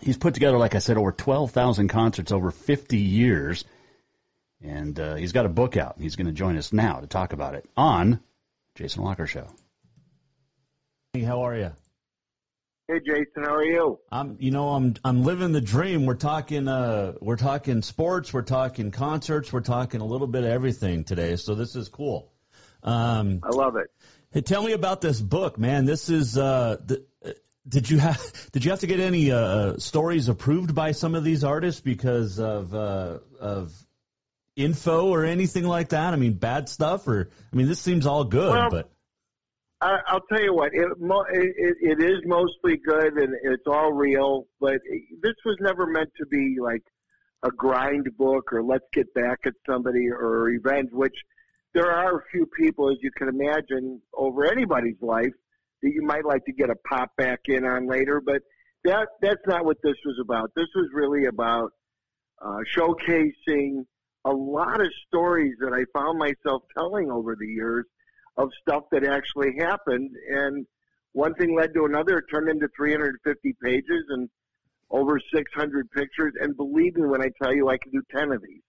[SPEAKER 3] He's put together, like I said, over 12,000 concerts over 50 years, and uh, he's got a book out. He's going to join us now to talk about it on Jason Walker Show. Hey, how are you?
[SPEAKER 7] Hey Jason, how are you?
[SPEAKER 3] I'm, you know, I'm I'm living the dream. We're talking, uh, we're talking sports, we're talking concerts, we're talking a little bit of everything today. So this is cool.
[SPEAKER 7] Um, I love it.
[SPEAKER 3] Hey, tell me about this book, man. This is, uh, the, uh, did you have did you have to get any uh, stories approved by some of these artists because of uh, of info or anything like that? I mean, bad stuff, or I mean, this seems all good,
[SPEAKER 7] well,
[SPEAKER 3] but
[SPEAKER 7] I, I'll tell you what, it, it, it is mostly good and it's all real, but this was never meant to be like a grind book or let's get back at somebody or revenge, which there are a few people, as you can imagine, over anybody's life that you might like to get a pop back in on later, but that that's not what this was about. This was really about uh, showcasing a lot of stories that I found myself telling over the years of stuff that actually happened. And one thing led to another. It turned into 350 pages and over 600 pictures. And believe me when I tell you, I can do 10 of these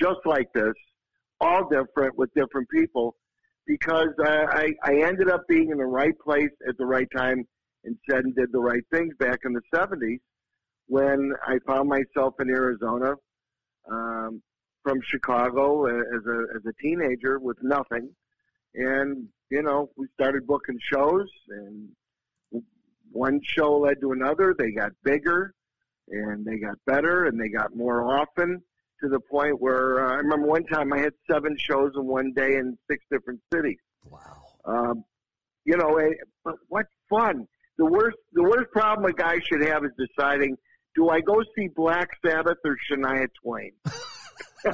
[SPEAKER 7] just like this, all different with different people because I, I ended up being in the right place at the right time and said and did the right things back in the 70s when I found myself in Arizona um, from Chicago as a, as a teenager with nothing and, you know, we started booking shows and one show led to another. They got bigger and they got better and they got more often to the point where uh, I remember one time I had seven shows in one day in six different cities.
[SPEAKER 3] Wow.
[SPEAKER 7] Um, you know, eh, but what fun. The worst, the worst problem a guy should have is deciding, do I go see Black Sabbath or Shania Twain?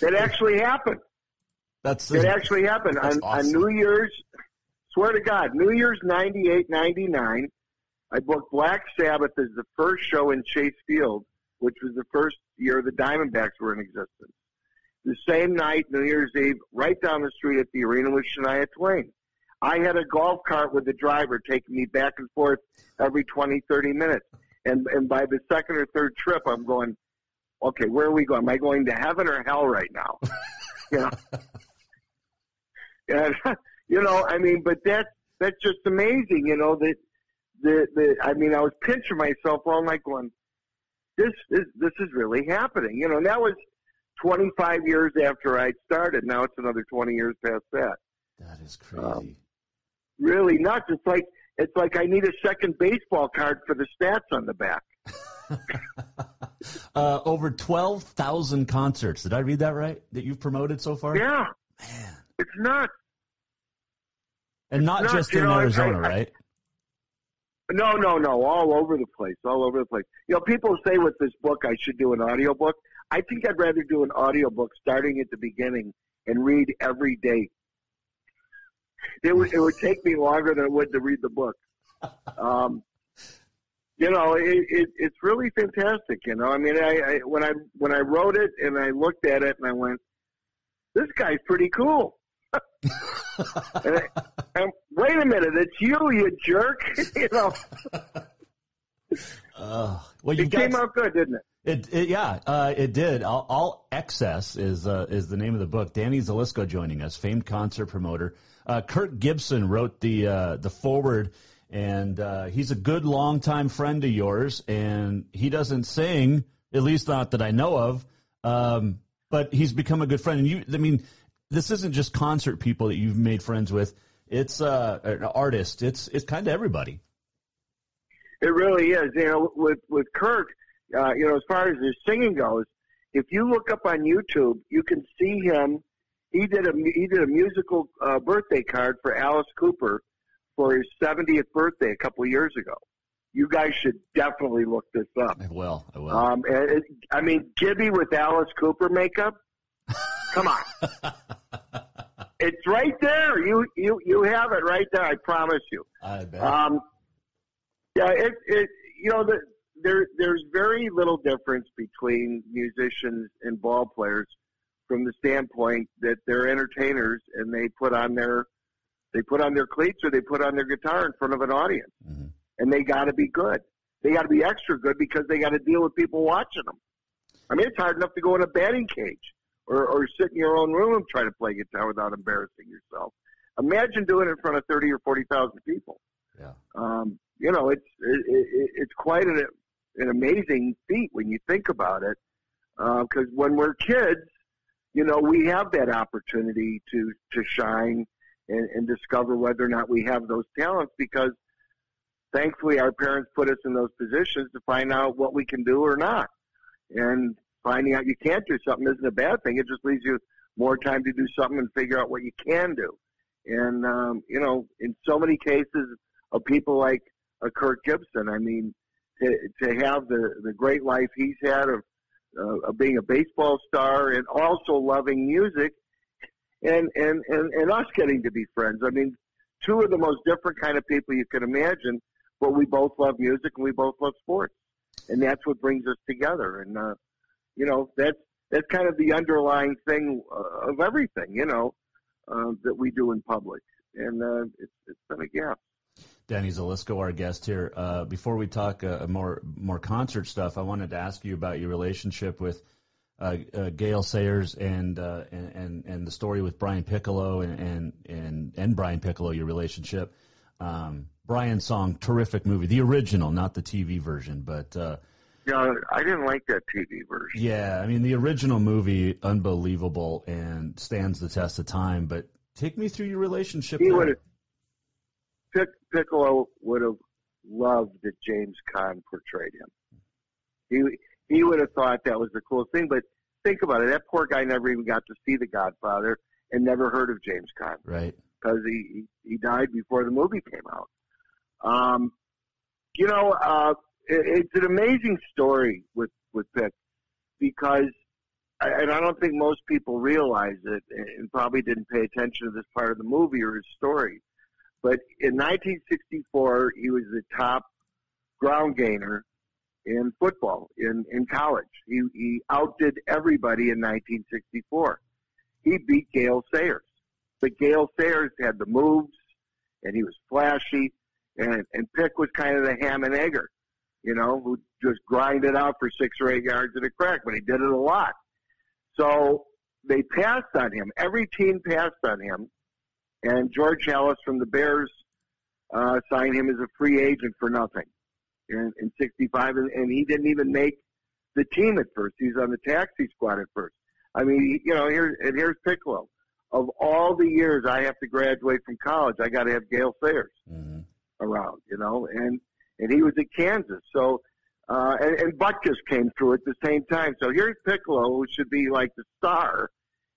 [SPEAKER 7] that actually happened.
[SPEAKER 3] That's
[SPEAKER 7] it. Actually happened on, awesome. on New Year's. Swear to God, New Year's '98, '99. I booked Black Sabbath as the first show in Chase Field, which was the first year the Diamondbacks were in existence. The same night, New Year's Eve, right down the street at the arena was Shania Twain. I had a golf cart with the driver taking me back and forth every 20, 30 minutes. And, and by the second or third trip, I'm going, okay, where are we going? Am I going to heaven or hell right now? you know? And you know, I mean, but that's that's just amazing. You know that the the I mean, I was pinching myself all night going, this is this is really happening. You know, and that was 25 years after I started. Now it's another 20 years past that.
[SPEAKER 3] That is crazy. Um,
[SPEAKER 7] really nuts. It's like it's like I need a second baseball card for the stats on the back.
[SPEAKER 3] uh, over 12,000 concerts. Did I read that right? That you've promoted so far?
[SPEAKER 7] Yeah.
[SPEAKER 3] Man.
[SPEAKER 7] It's nuts.
[SPEAKER 3] And not
[SPEAKER 7] it's
[SPEAKER 3] just in
[SPEAKER 7] know,
[SPEAKER 3] Arizona,
[SPEAKER 7] I, I,
[SPEAKER 3] right?
[SPEAKER 7] No, no, no. All over the place. All over the place. You know, people say with this book I should do an audio book. I think I'd rather do an audio book starting at the beginning and read every day. It would it would take me longer than it would to read the book. Um, you know, it, it, it's really fantastic. You know, I mean, I, I when I when I wrote it and I looked at it and I went, this guy's pretty cool. and, and wait a minute, it's you, you jerk. you know.
[SPEAKER 3] Uh, well, you
[SPEAKER 7] it came out good, didn't it?
[SPEAKER 3] It, it yeah, uh, it did. All, all excess is uh, is the name of the book. Danny Zelisko joining us, famed concert promoter. Uh, Kirk Gibson wrote the uh, the foreword, and uh, he's a good longtime friend of yours. And he doesn't sing, at least not that I know of. Um, but he's become a good friend. And you, I mean, this isn't just concert people that you've made friends with. It's uh, an artist. It's it's kind of everybody.
[SPEAKER 7] It really is. You know, with with Kirk, uh, you know, as far as his singing goes, if you look up on YouTube, you can see him. He did a he did a musical uh, birthday card for Alice Cooper for his 70th birthday a couple of years ago. You guys should definitely look this up.
[SPEAKER 3] I will. I will.
[SPEAKER 7] Um, and it, I mean, Gibby with Alice Cooper makeup. Come on. it's right there. You you you have it right there. I promise you.
[SPEAKER 3] I bet.
[SPEAKER 7] Um, yeah, it it you know the, there there's very little difference between musicians and ball players from the standpoint that they're entertainers and they put on their They put on their cleats or they put on their guitar in front of an audience, mm-hmm. and they got to be good. They got to be extra good because they got to deal with people watching them. I mean, it's hard enough to go in a batting cage or, or sit in your own room and try to play guitar without embarrassing yourself. Imagine doing it in front of thirty or forty thousand people.
[SPEAKER 1] Yeah.
[SPEAKER 7] Um, you know, it's it, it, it's quite an, an amazing feat when you think about it. Because uh, when we're kids, you know, we have that opportunity to to shine and, and discover whether or not we have those talents. Because thankfully, our parents put us in those positions to find out what we can do or not. And finding out you can't do something isn't a bad thing. It just leaves you more time to do something and figure out what you can do. And um, you know, in so many cases of people like a Kirk Gibson, I mean, to to have the the great life he's had of uh, of being a baseball star and also loving music, and and and and us getting to be friends. I mean, two of the most different kind of people you can imagine, but we both love music and we both love sports, and that's what brings us together. And uh, you know, that's that's kind of the underlying thing uh, of everything, you know, uh, that we do in public, and uh, it's it's been a gap.
[SPEAKER 1] Danny Zelisko, our guest here. Uh, before we talk uh, more more concert stuff, I wanted to ask you about your relationship with uh, uh, Gale Sayers and, uh, and and and the story with Brian Piccolo and and and, and Brian Piccolo, your relationship. Um, Brian's song, terrific movie, the original, not the TV version, but. Uh,
[SPEAKER 7] yeah, I didn't like that TV version.
[SPEAKER 1] Yeah, I mean the original movie, unbelievable and stands the test of time. But take me through your relationship.
[SPEAKER 7] He would Pic- Piccolo would have loved that James Caan portrayed him. He he would have thought that was the coolest thing. But think about it, that poor guy never even got to see The Godfather and never heard of James Caan.
[SPEAKER 1] Right.
[SPEAKER 7] Because he he died before the movie came out. Um, you know, uh, it, it's an amazing story with with Pick because, and I don't think most people realize it, and probably didn't pay attention to this part of the movie or his story. But in 1964, he was the top ground gainer in football in in college. He he outdid everybody in 1964. He beat Gale Sayers, but Gale Sayers had the moves, and he was flashy, and and Pick was kind of the ham and egger you know, who just grind it out for six or eight yards in a crack, but he did it a lot. So they passed on him. Every team passed on him, and George Halas from the Bears uh, signed him as a free agent for nothing in, in '65, and, and he didn't even make the team at first. He's on the taxi squad at first. I mean, you know, here and here's Piccolo. Of all the years I have to graduate from college, I got to have Gale Sayers mm-hmm. around, you know, and and he was at Kansas. So, uh, and, and Butkus came through at the same time. So here's Piccolo, who should be like the star,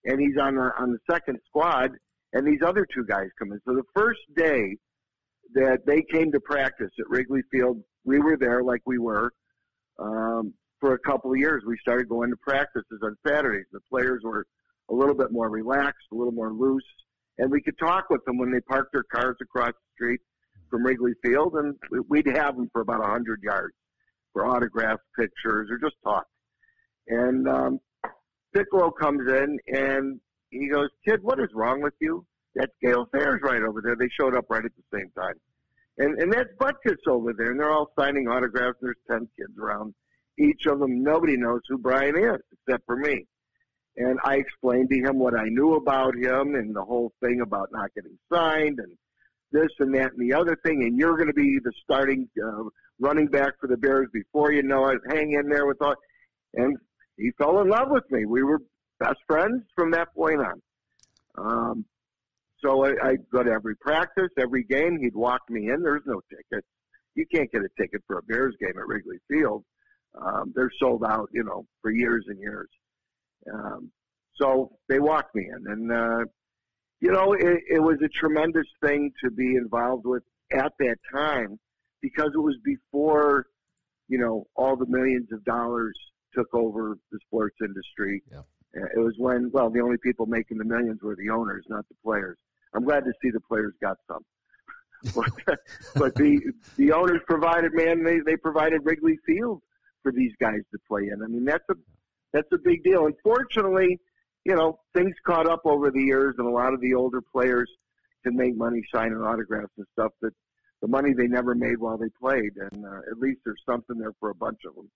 [SPEAKER 7] and he's on the on the second squad, and these other two guys come in. So the first day that they came to practice at Wrigley Field, we were there like we were um, for a couple of years. We started going to practices on Saturdays. The players were a little bit more relaxed, a little more loose, and we could talk with them when they parked their cars across the street from Wrigley Field, and we'd have them for about a hundred yards for autograph pictures or just talk. And um, Piccolo comes in and he goes, "Kid, what is wrong with you?" That's Gale Sayers right over there. They showed up right at the same time, and and that's Butkus over there, and they're all signing autographs. There's ten kids around each of them. Nobody knows who Brian is except for me. And I explained to him what I knew about him and the whole thing about not getting signed and this and that and the other thing, and you're going to be the starting uh, running back for the Bears before you know it. Hang in there with all. And he fell in love with me. We were best friends from that point on. Um, so I, I'd go to every practice, every game. He'd walk me in. There's no ticket. You can't get a ticket for a Bears game at Wrigley Field. Um, they're sold out, you know, for years and years. Um, so they walked me in, and uh, you know, it, it was a tremendous thing to be involved with at that time because it was before, you know, all the millions of dollars took over the sports industry.
[SPEAKER 1] Yeah.
[SPEAKER 7] Uh, it was when, well, the only people making the millions were the owners, not the players. I'm glad to see the players got some. but, but the the owners provided, man, they they provided Wrigley Field for these guys to play in. I mean, that's a that's a big deal. Unfortunately, you know, things caught up over the years, and a lot of the older players can make money signing autographs and stuff that the money they never made while they played. And uh, at least there's something there for a bunch of them.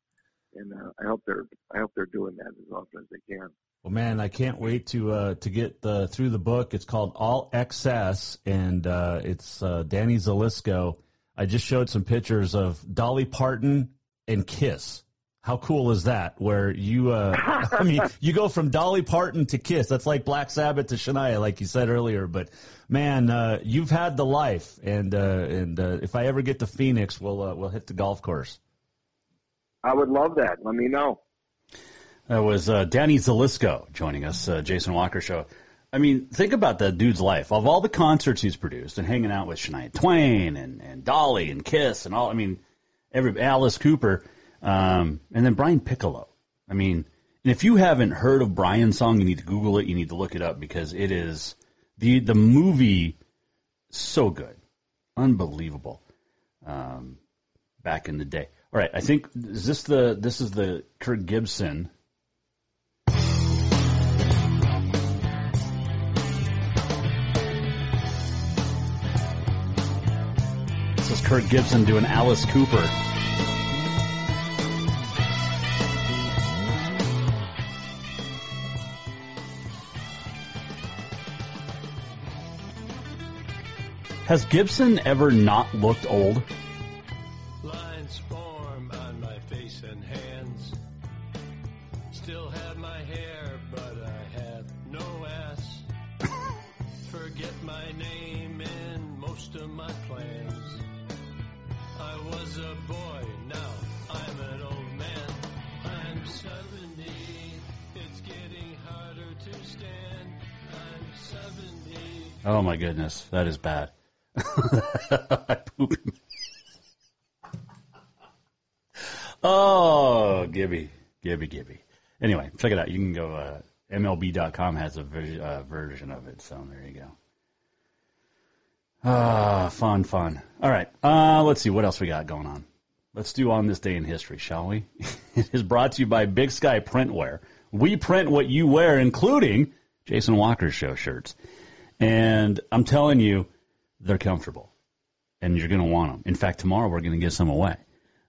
[SPEAKER 7] And uh, I hope they're I hope they're doing that as often as they can.
[SPEAKER 3] Well, man, I can't wait to uh, to get the, through the book. It's called All Excess, and uh, it's uh, Danny Zelisko. I just showed some pictures of Dolly Parton and Kiss. How cool is that? Where you, uh, I mean, you go from Dolly Parton to Kiss. That's like Black Sabbath to Shania, like you said earlier. But man, uh, you've had the life, and uh, and uh, if I ever get to Phoenix, we'll uh, we'll hit the golf course.
[SPEAKER 7] I would love that. Let me know.
[SPEAKER 1] That was uh, Danny Zelisko joining us, uh, Jason Walker Show. I mean, think about that dude's life. Of all the concerts he's produced and hanging out with Shania Twain and, and Dolly and Kiss and all, I mean, every Alice Cooper, um, and then Brian Piccolo. I mean, and if you haven't heard of Brian's song, you need to Google it. You need to look it up because it is the the movie so good, unbelievable. Um, back in the day. All right, I think is this the this is the Kirk Gibson This is Kirk Gibson doing Alice Cooper. Has Gibson ever not looked old?
[SPEAKER 8] Lines form on my face and hands. Still have my hair, but I have no ass. Forget my name in most of my plans. I was a boy, now I'm an old man. I'm 70, it's getting harder to stand. I'm 70.
[SPEAKER 1] Oh my goodness, that is bad. I poop. Oh, Gibby, Gibby, Gibby. Anyway, check it out. You can go. Uh, MLB.com has a ver- uh, version of it, so there you go. Ah, fun, fun. All right, uh, let's see what else we got going on. Let's do on this day in history, shall we? it is brought to you by Big Sky Printwear. We print what you wear, including Jason Walker's show shirts. And I'm telling you, they're comfortable, and you're going to want them. In fact, tomorrow we're going to give some away.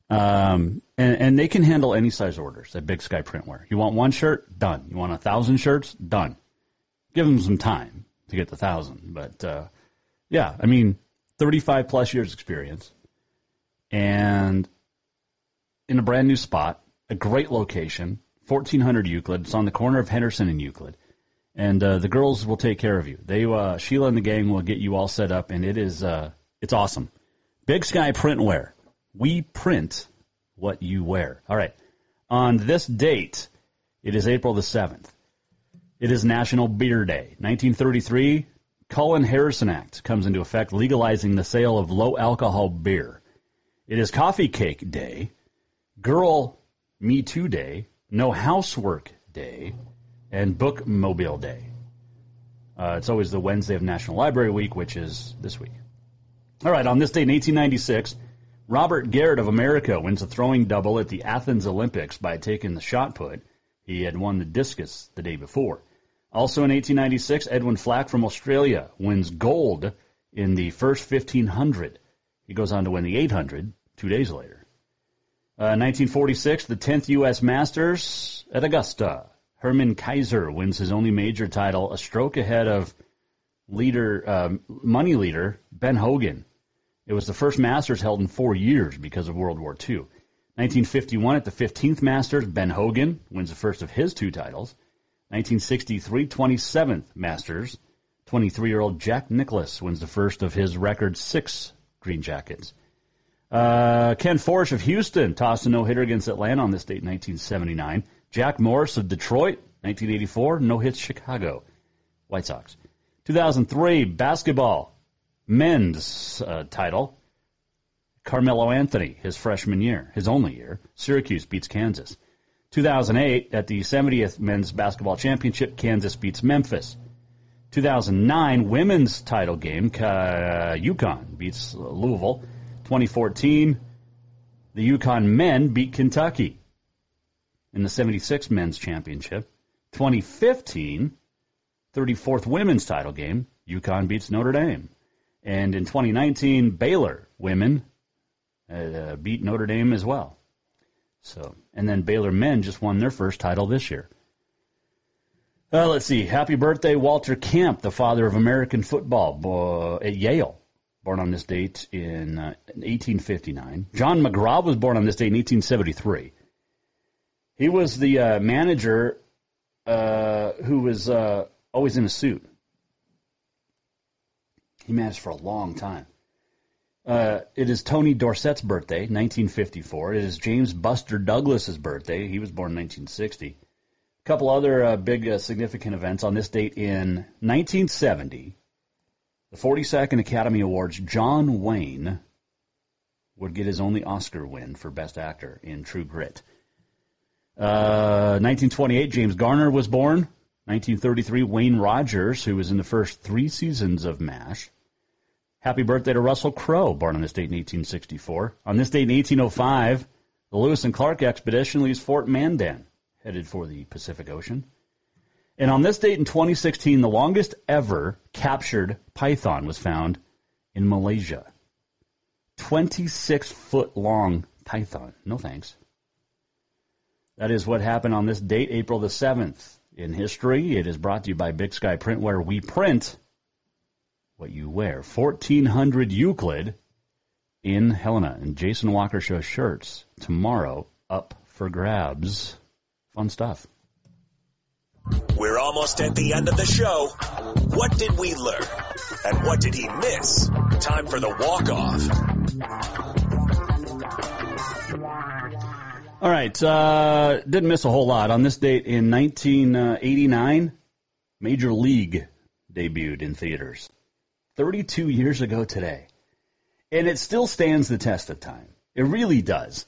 [SPEAKER 1] Um, and, and they can handle any size orders at Big Sky Printwear. You want one shirt? Done. You want a thousand shirts? Done. Give them some time to get the thousand, but uh, yeah, I mean, 35 plus years experience, and in a brand new spot, a great location, 1400 Euclid. It's on the corner of Henderson and Euclid and uh, the girls will take care of you. They uh, Sheila and the gang will get you all set up, and it is uh, it's awesome. Big Sky Printwear. We print what you wear. All right. On this date, it is April the seventh. It is National Beer Day. 1933, Cullen Harrison Act comes into effect, legalizing the sale of low alcohol beer. It is Coffee Cake Day, Girl Me Too Day, No Housework Day, and Book Mobile Day. Uh, it's always the Wednesday of National Library Week, which is this week. All right, on this day in 1896, Robert Garrett of America wins a throwing double at the Athens Olympics by taking the shot put. He had won the discus the day before. Also in 1896, Edwin Flack from Australia wins gold in the first 1500. He goes on to win the 800 two days later. Uh, 1946, the 10th U.S. Masters at Augusta. Herman Kaiser wins his only major title, a stroke ahead of leader, um, money leader Ben Hogan. It was the first Masters held in four years because of World War II. 1951 at the 15th Masters, Ben Hogan wins the first of his two titles. 1963 27th Masters, 23-year-old Jack Nicklaus wins the first of his record six green jackets. Uh, Ken Forsch of Houston tossed a no-hitter against Atlanta on this date in 1979. Jack Morris of Detroit, 1984, no hits Chicago White Sox. 2003 basketball men's uh, title. Carmelo Anthony, his freshman year, his only year. Syracuse beats Kansas. 2008 at the 70th men's basketball championship, Kansas beats Memphis. 2009 women's title game, uh, UConn beats Louisville. 2014, the UConn men beat Kentucky in the 76 men's championship. 2015, 34th women's title game, UConn beats Notre Dame. And in 2019, Baylor women uh, beat Notre Dame as well. So, and then Baylor men just won their first title this year. Uh, let's see. Happy birthday, Walter Camp, the father of American football uh, at Yale, born on this date in uh, 1859. John McGraw was born on this date in 1873. He was the uh, manager uh, who was uh, always in a suit. He managed for a long time. Uh, it is Tony Dorsett's birthday, 1954. It is James Buster Douglas's birthday. He was born in 1960. A couple other uh, big uh, significant events on this date in 1970. The 42nd Academy Awards, John Wayne would get his only Oscar win for Best Actor in True Grit. 1928, uh, James Garner was born. 1933, Wayne Rogers, who was in the first three seasons of MASH. Happy birthday to Russell Crowe, born on this date in 1864. On this date in 1805, the Lewis and Clark expedition leaves Fort Mandan, headed for the Pacific Ocean. And on this date in 2016, the longest ever captured python was found in Malaysia. 26 foot long python. No thanks. That is what happened on this date, April the 7th. In history, it is brought to you by Big Sky Printwear we print what you wear. 1400 Euclid in Helena. And Jason Walker Show shirts tomorrow up for grabs. Fun stuff.
[SPEAKER 2] We're almost at the end of the show. What did we learn? And what did he miss? Time for the walk off.
[SPEAKER 1] All right. Uh, didn't miss a whole lot. On this date in 1989, Major League debuted in theaters. 32 years ago today. And it still stands the test of time. It really does.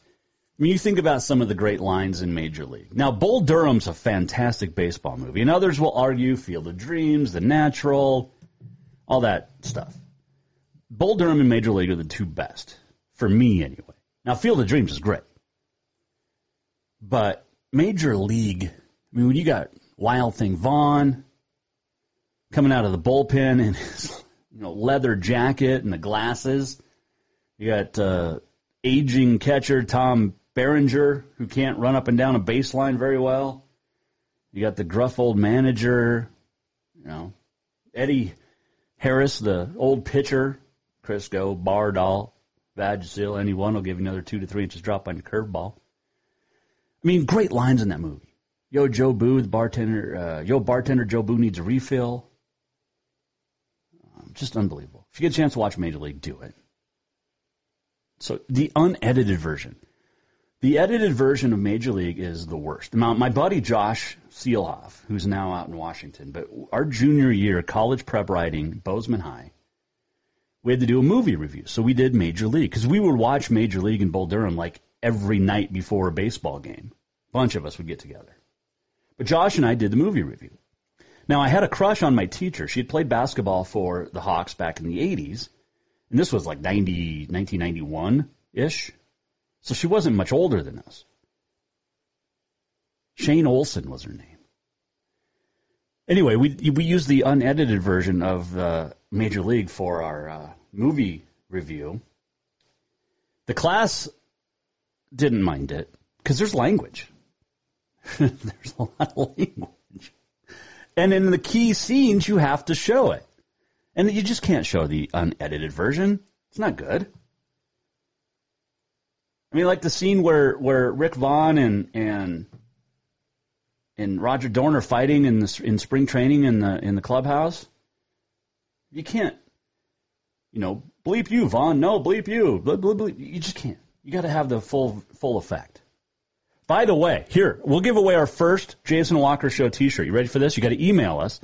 [SPEAKER 1] I mean, you think about some of the great lines in Major League. Now, Bull Durham's a fantastic baseball movie, and others will argue Field of Dreams, The Natural, all that stuff. Bull Durham and Major League are the two best, for me anyway. Now, Field of Dreams is great. But Major League, I mean, when you got Wild Thing Vaughn coming out of the bullpen and his you know, leather jacket and the glasses. You got uh, aging catcher Tom Berenger, who can't run up and down a baseline very well. You got the gruff old manager, you know, Eddie Harris, the old pitcher, Crisco, Bardahl, Vagisil, anyone will give you another two to three inches drop on your curveball. I mean, great lines in that movie. Yo, Jobu, the bartender. Uh, Yo, bartender, Jobu needs a refill. Just unbelievable. If you get a chance to watch Major League, do it. So the unedited version. The edited version of Major League is the worst. My buddy Josh Seelhoff, who's now out in Washington, but our junior year college prep writing, Bozeman High, we had to do a movie review. So we did Major League because we would watch Major League in Bull Durham like every night before a baseball game. A bunch of us would get together. But Josh and I did the movie review. Now, I had a crush on my teacher. She had played basketball for the Hawks back in the 80s, and this was like 90, 1991-ish. So she wasn't much older than us. Shane Olson was her name. Anyway, we we used the unedited version of uh, Major League for our uh, movie review. The class didn't mind it because there's language. there's a lot of language. And in the key scenes, you have to show it. And you just can't show the unedited version. It's not good. I mean, like the scene where, where Rick Vaughn and, and, and Roger Dorn are fighting in the, in spring training in the, in the clubhouse. You can't, you know, bleep you, Vaughn. No, bleep you. Bleep, bleep, bleep. You just can't. You got to have the full, full effect. By the way, here, we'll give away our first Jason Walker Show t-shirt. You ready for this? You got to email us,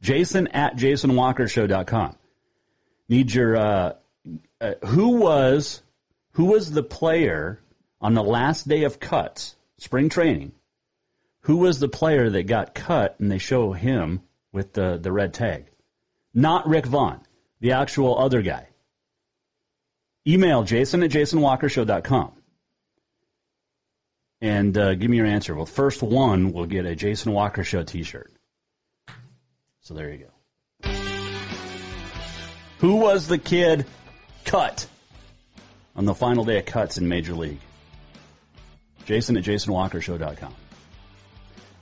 [SPEAKER 1] jason at jasonwalkershow.com. Need your, uh, uh, who was, who was the player on the last day of cuts, spring training? Who was the player that got cut and they show him with the, the red tag? Not Rick Vaughn, the actual other guy. Email jason at jasonwalkershow.com and uh, give me your answer. Well, first one will get a Jason Walker Show T-shirt. So there you go. Who was the kid cut on the final day of cuts in Major League? Jason at JasonWalkerShow.com.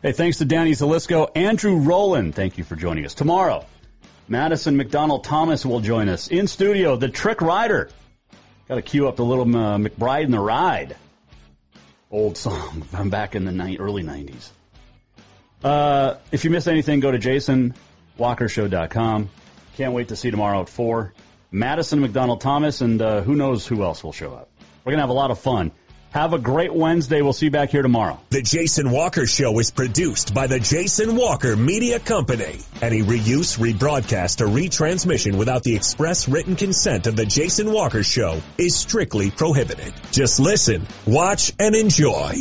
[SPEAKER 1] Hey, thanks to Danny Zelisko. Andrew Rolin, thank you for joining us. Tomorrow, Madison McDonald Thomas will join us in studio. The Trick Rider. Got to cue up the little uh, McBride and the Ride. Old song from back in the ni- early 90s. Uh, if you missed anything, go to JasonWalkerShow.com. Can't wait to see tomorrow at 4. Madison McDonald Thomas, and uh, who knows who else will show up. We're going to have a lot of fun. Have a great Wednesday. We'll see you back here tomorrow.
[SPEAKER 2] The Jason Walker Show is produced by the Jason Walker Media Company. Any reuse, rebroadcast, or retransmission without the express written consent of the Jason Walker Show is strictly prohibited. Just listen, watch, and enjoy.